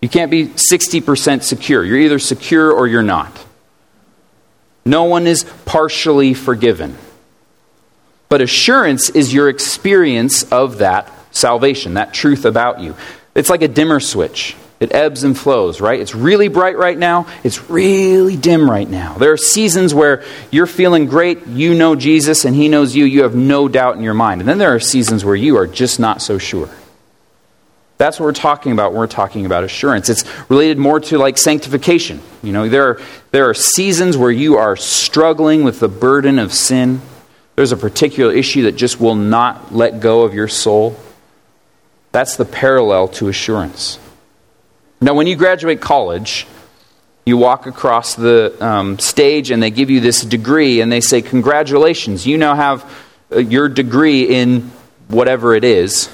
You can't be 60% secure. You're either secure or you're not. No one is partially forgiven. But assurance is your experience of that salvation, that truth about you. It's like a dimmer switch. It ebbs and flows, right? It's really bright right now. It's really dim right now. There are seasons where you're feeling great, you know Jesus, and He knows you, you have no doubt in your mind. And then there are seasons where you are just not so sure. That's what we're talking about when we're talking about assurance. It's related more to like sanctification. You know, there are, there are seasons where you are struggling with the burden of sin. There's a particular issue that just will not let go of your soul. That's the parallel to assurance. Now, when you graduate college, you walk across the um, stage and they give you this degree and they say, Congratulations, you now have uh, your degree in whatever it is.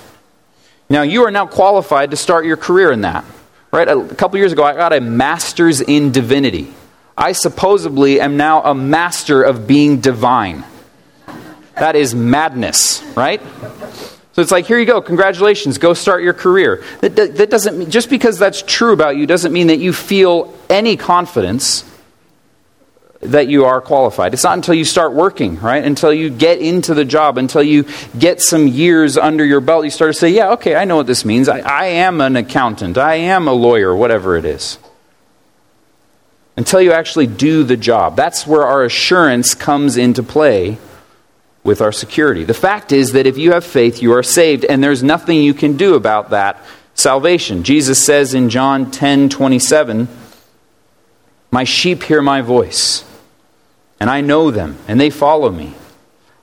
Now, you are now qualified to start your career in that. Right? A couple years ago, I got a master's in divinity. I supposedly am now a master of being divine. That is madness, right? So it's like, here you go, congratulations, go start your career. That, that doesn't mean, just because that's true about you doesn't mean that you feel any confidence that you are qualified. It's not until you start working, right? Until you get into the job, until you get some years under your belt, you start to say, yeah, okay, I know what this means. I, I am an accountant, I am a lawyer, whatever it is. Until you actually do the job. That's where our assurance comes into play with our security. The fact is that if you have faith, you are saved, and there's nothing you can do about that salvation. Jesus says in John 10 27, My sheep hear my voice and I know them, and they follow me.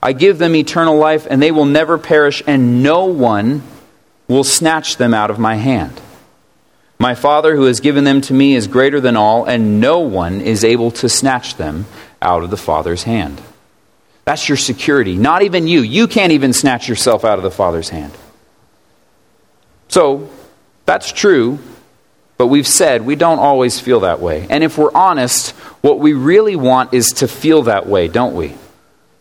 I give them eternal life, and they will never perish, and no one will snatch them out of my hand. My Father, who has given them to me, is greater than all, and no one is able to snatch them out of the Father's hand. That's your security. Not even you. You can't even snatch yourself out of the Father's hand. So, that's true, but we've said we don't always feel that way. And if we're honest, what we really want is to feel that way, don't we?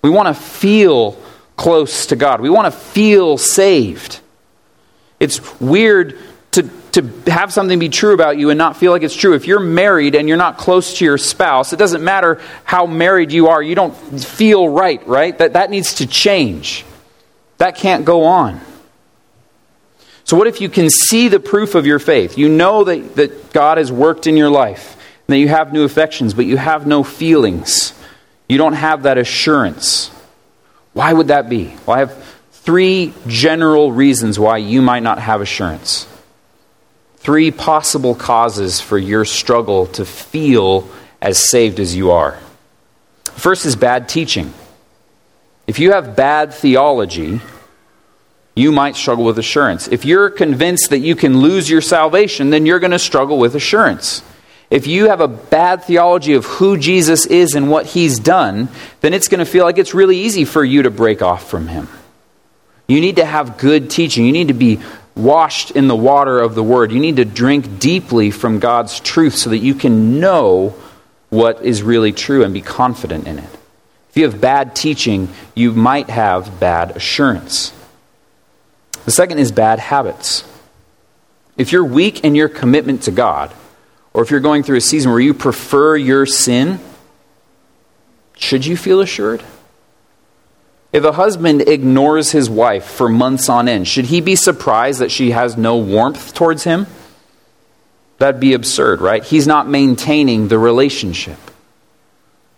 We want to feel close to God. We want to feel saved. It's weird to, to have something be true about you and not feel like it's true. If you're married and you're not close to your spouse, it doesn't matter how married you are, you don't feel right, right? That, that needs to change. That can't go on. So, what if you can see the proof of your faith? You know that, that God has worked in your life, that you have new affections, but you have no feelings. You don't have that assurance. Why would that be? Well, I have three general reasons why you might not have assurance. Three possible causes for your struggle to feel as saved as you are. First is bad teaching. If you have bad theology, you might struggle with assurance. If you're convinced that you can lose your salvation, then you're going to struggle with assurance. If you have a bad theology of who Jesus is and what he's done, then it's going to feel like it's really easy for you to break off from him. You need to have good teaching. You need to be washed in the water of the word. You need to drink deeply from God's truth so that you can know what is really true and be confident in it. If you have bad teaching, you might have bad assurance. The second is bad habits. If you're weak in your commitment to God, or if you're going through a season where you prefer your sin, should you feel assured? If a husband ignores his wife for months on end, should he be surprised that she has no warmth towards him? That'd be absurd, right? He's not maintaining the relationship.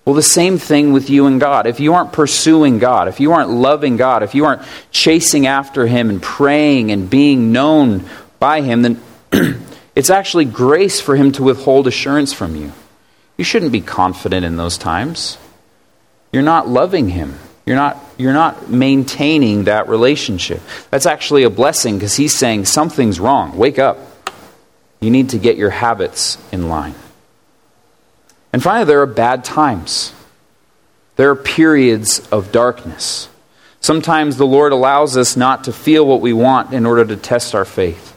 Well, the same thing with you and God. If you aren't pursuing God, if you aren't loving God, if you aren't chasing after Him and praying and being known by Him, then it's actually grace for Him to withhold assurance from you. You shouldn't be confident in those times. You're not loving Him. You're not, you're not maintaining that relationship. That's actually a blessing because He's saying something's wrong. Wake up. You need to get your habits in line. And finally, there are bad times. There are periods of darkness. Sometimes the Lord allows us not to feel what we want in order to test our faith,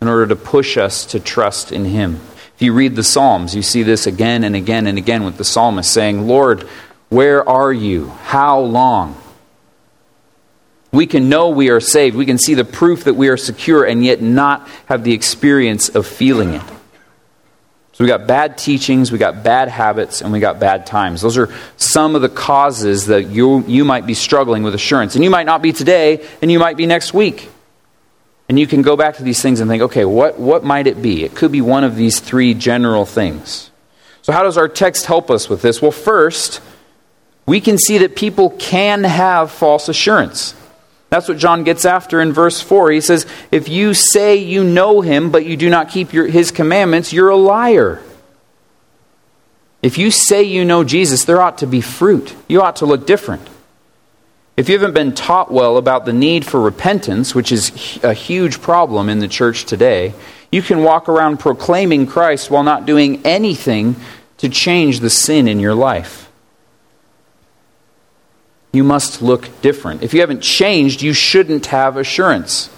in order to push us to trust in Him. If you read the Psalms, you see this again and again and again with the psalmist saying, Lord, where are you? How long? We can know we are saved. We can see the proof that we are secure and yet not have the experience of feeling it. We got bad teachings, we got bad habits, and we got bad times. Those are some of the causes that you, you might be struggling with assurance. And you might not be today, and you might be next week. And you can go back to these things and think, okay, what, what might it be? It could be one of these three general things. So, how does our text help us with this? Well, first, we can see that people can have false assurance. That's what John gets after in verse 4. He says, If you say you know him, but you do not keep your, his commandments, you're a liar. If you say you know Jesus, there ought to be fruit. You ought to look different. If you haven't been taught well about the need for repentance, which is a huge problem in the church today, you can walk around proclaiming Christ while not doing anything to change the sin in your life you must look different. If you haven't changed, you shouldn't have assurance.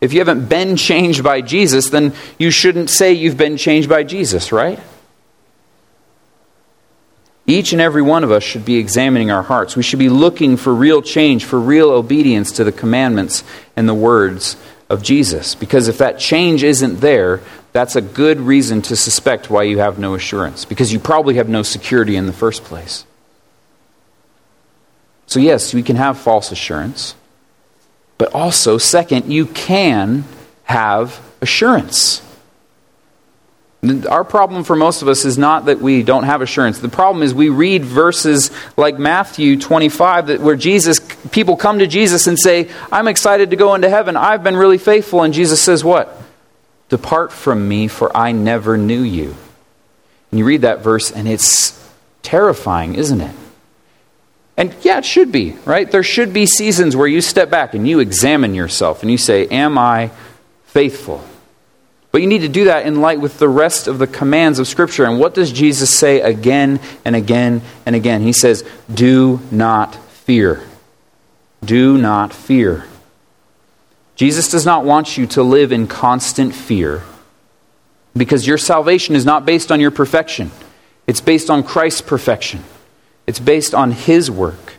If you haven't been changed by Jesus, then you shouldn't say you've been changed by Jesus, right? Each and every one of us should be examining our hearts. We should be looking for real change, for real obedience to the commandments and the words of Jesus. Because if that change isn't there, that's a good reason to suspect why you have no assurance. Because you probably have no security in the first place. So, yes, we can have false assurance. But also, second, you can have assurance. Our problem for most of us is not that we don't have assurance. The problem is we read verses like Matthew 25 that where Jesus people come to Jesus and say, "I'm excited to go into heaven. I've been really faithful." And Jesus says, "What? Depart from me for I never knew you." And you read that verse and it's terrifying, isn't it? And yeah, it should be, right? There should be seasons where you step back and you examine yourself and you say, Am I faithful? But you need to do that in light with the rest of the commands of Scripture. And what does Jesus say again and again and again? He says, Do not fear. Do not fear. Jesus does not want you to live in constant fear because your salvation is not based on your perfection, it's based on Christ's perfection. It's based on His work.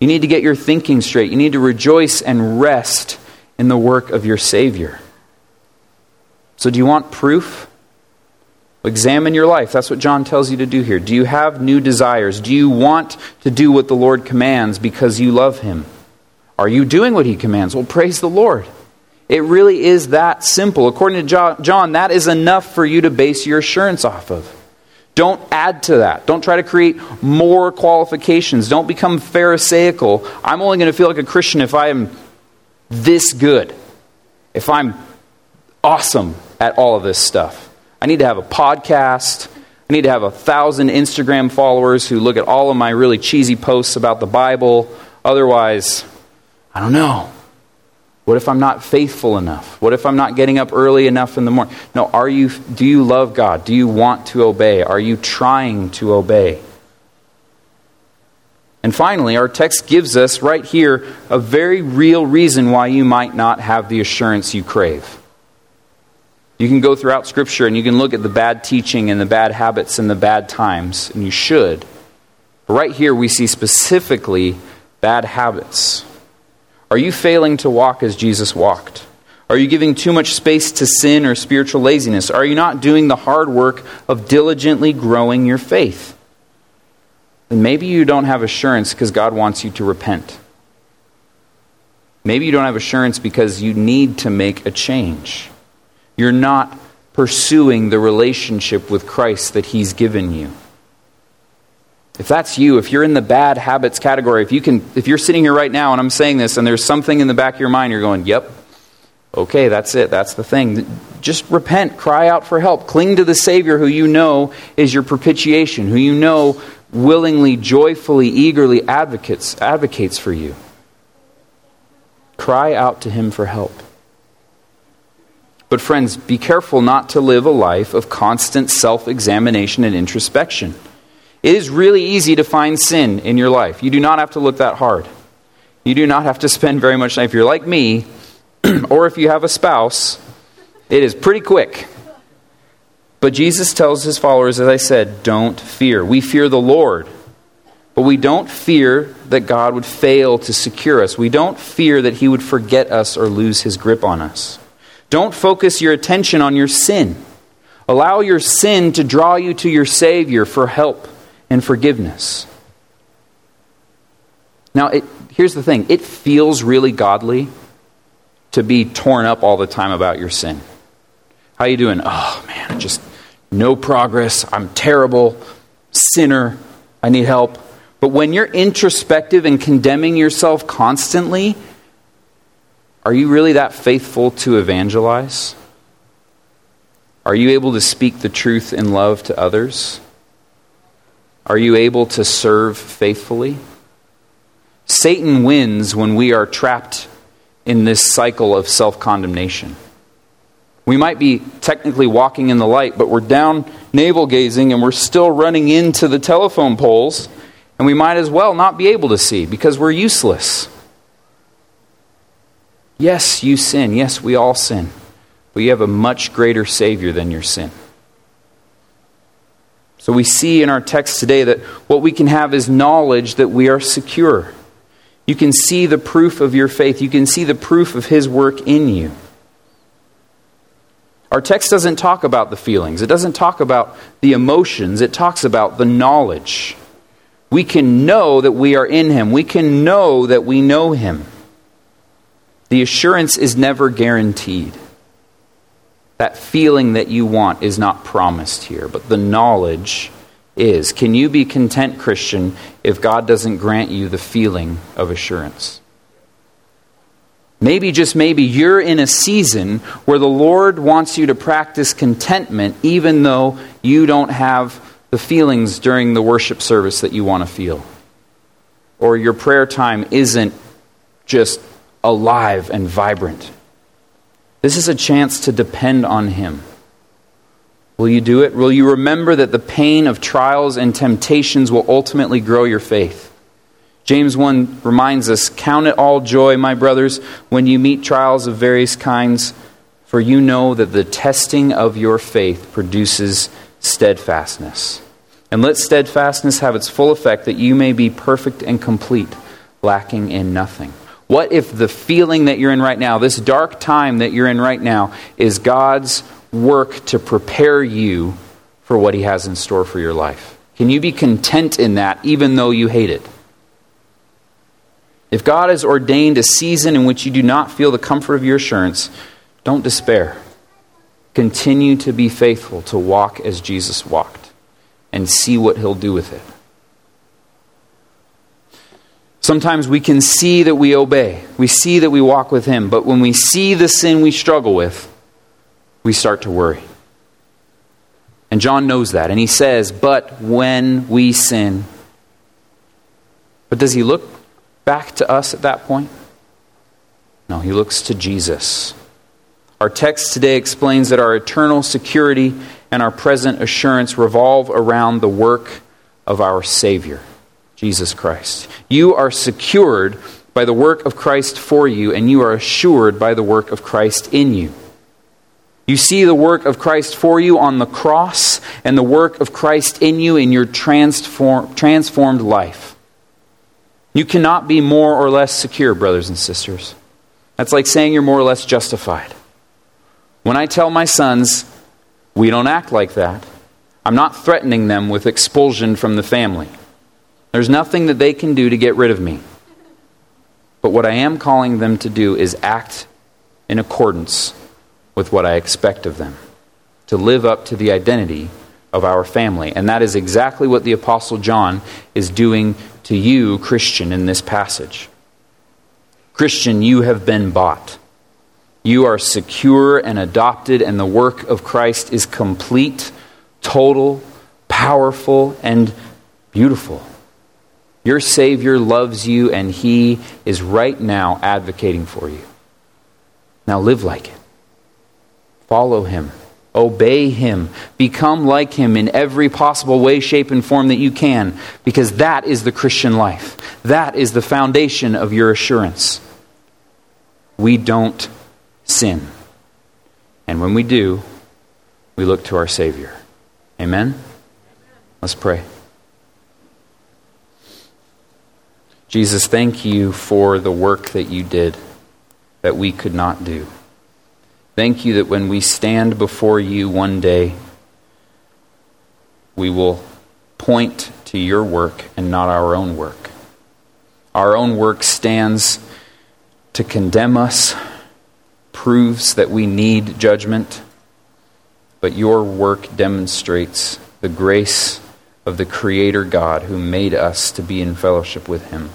You need to get your thinking straight. You need to rejoice and rest in the work of your Savior. So, do you want proof? Examine your life. That's what John tells you to do here. Do you have new desires? Do you want to do what the Lord commands because you love Him? Are you doing what He commands? Well, praise the Lord. It really is that simple. According to John, that is enough for you to base your assurance off of. Don't add to that. Don't try to create more qualifications. Don't become Pharisaical. I'm only going to feel like a Christian if I am this good, if I'm awesome at all of this stuff. I need to have a podcast. I need to have a thousand Instagram followers who look at all of my really cheesy posts about the Bible. Otherwise, I don't know. What if I'm not faithful enough? What if I'm not getting up early enough in the morning? No, are you do you love God? Do you want to obey? Are you trying to obey? And finally, our text gives us right here a very real reason why you might not have the assurance you crave. You can go throughout Scripture and you can look at the bad teaching and the bad habits and the bad times, and you should. But right here, we see specifically bad habits. Are you failing to walk as Jesus walked? Are you giving too much space to sin or spiritual laziness? Are you not doing the hard work of diligently growing your faith? Then maybe you don't have assurance because God wants you to repent. Maybe you don't have assurance because you need to make a change. You're not pursuing the relationship with Christ that He's given you. If that's you, if you're in the bad habits category, if you can if you're sitting here right now and I'm saying this and there's something in the back of your mind you're going, "Yep. Okay, that's it. That's the thing." Just repent, cry out for help. Cling to the Savior who you know is your propitiation, who you know willingly, joyfully, eagerly advocates advocates for you. Cry out to him for help. But, friends, be careful not to live a life of constant self examination and introspection. It is really easy to find sin in your life. You do not have to look that hard. You do not have to spend very much time. If you're like me, or if you have a spouse, it is pretty quick. But Jesus tells his followers, as I said, don't fear. We fear the Lord. But we don't fear that God would fail to secure us. We don't fear that he would forget us or lose his grip on us. Don't focus your attention on your sin. Allow your sin to draw you to your Savior for help and forgiveness. Now, it, here's the thing it feels really godly to be torn up all the time about your sin. How you doing? Oh, man, just no progress. I'm terrible. Sinner. I need help. But when you're introspective and condemning yourself constantly, are you really that faithful to evangelize? Are you able to speak the truth in love to others? Are you able to serve faithfully? Satan wins when we are trapped in this cycle of self condemnation. We might be technically walking in the light, but we're down navel gazing and we're still running into the telephone poles, and we might as well not be able to see because we're useless. Yes, you sin. Yes, we all sin. But you have a much greater Savior than your sin. So we see in our text today that what we can have is knowledge that we are secure. You can see the proof of your faith, you can see the proof of His work in you. Our text doesn't talk about the feelings, it doesn't talk about the emotions, it talks about the knowledge. We can know that we are in Him, we can know that we know Him. The assurance is never guaranteed. That feeling that you want is not promised here, but the knowledge is. Can you be content, Christian, if God doesn't grant you the feeling of assurance? Maybe, just maybe, you're in a season where the Lord wants you to practice contentment even though you don't have the feelings during the worship service that you want to feel. Or your prayer time isn't just alive and vibrant. This is a chance to depend on Him. Will you do it? Will you remember that the pain of trials and temptations will ultimately grow your faith? James 1 reminds us Count it all joy, my brothers, when you meet trials of various kinds, for you know that the testing of your faith produces steadfastness. And let steadfastness have its full effect, that you may be perfect and complete, lacking in nothing. What if the feeling that you're in right now, this dark time that you're in right now, is God's work to prepare you for what He has in store for your life? Can you be content in that even though you hate it? If God has ordained a season in which you do not feel the comfort of your assurance, don't despair. Continue to be faithful to walk as Jesus walked and see what He'll do with it. Sometimes we can see that we obey, we see that we walk with Him, but when we see the sin we struggle with, we start to worry. And John knows that, and he says, But when we sin. But does he look back to us at that point? No, he looks to Jesus. Our text today explains that our eternal security and our present assurance revolve around the work of our Savior. Jesus Christ. You are secured by the work of Christ for you, and you are assured by the work of Christ in you. You see the work of Christ for you on the cross and the work of Christ in you in your transform, transformed life. You cannot be more or less secure, brothers and sisters. That's like saying you're more or less justified. When I tell my sons, we don't act like that, I'm not threatening them with expulsion from the family. There's nothing that they can do to get rid of me. But what I am calling them to do is act in accordance with what I expect of them, to live up to the identity of our family. And that is exactly what the Apostle John is doing to you, Christian, in this passage. Christian, you have been bought. You are secure and adopted, and the work of Christ is complete, total, powerful, and beautiful. Your Savior loves you, and He is right now advocating for you. Now live like it. Follow Him. Obey Him. Become like Him in every possible way, shape, and form that you can, because that is the Christian life. That is the foundation of your assurance. We don't sin. And when we do, we look to our Savior. Amen? Let's pray. Jesus, thank you for the work that you did that we could not do. Thank you that when we stand before you one day, we will point to your work and not our own work. Our own work stands to condemn us, proves that we need judgment, but your work demonstrates the grace of the Creator God who made us to be in fellowship with Him.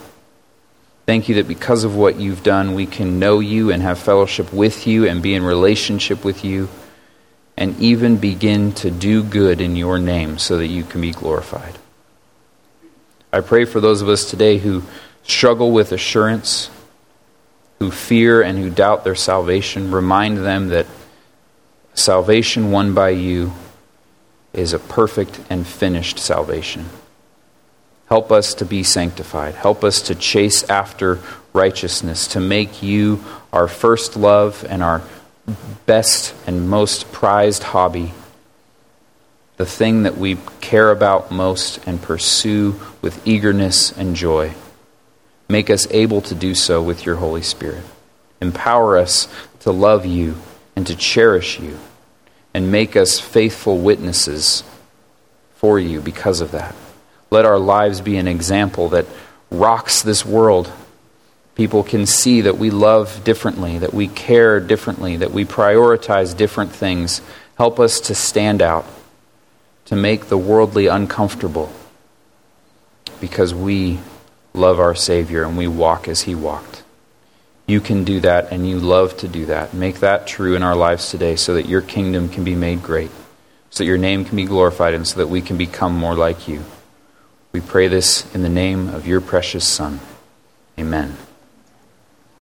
Thank you that because of what you've done, we can know you and have fellowship with you and be in relationship with you and even begin to do good in your name so that you can be glorified. I pray for those of us today who struggle with assurance, who fear and who doubt their salvation. Remind them that salvation won by you is a perfect and finished salvation. Help us to be sanctified. Help us to chase after righteousness, to make you our first love and our best and most prized hobby, the thing that we care about most and pursue with eagerness and joy. Make us able to do so with your Holy Spirit. Empower us to love you and to cherish you and make us faithful witnesses for you because of that. Let our lives be an example that rocks this world. People can see that we love differently, that we care differently, that we prioritize different things. Help us to stand out, to make the worldly uncomfortable, because we love our Savior and we walk as He walked. You can do that, and you love to do that. Make that true in our lives today so that your kingdom can be made great, so that your name can be glorified, and so that we can become more like you. We pray this in the name of your precious Son. Amen.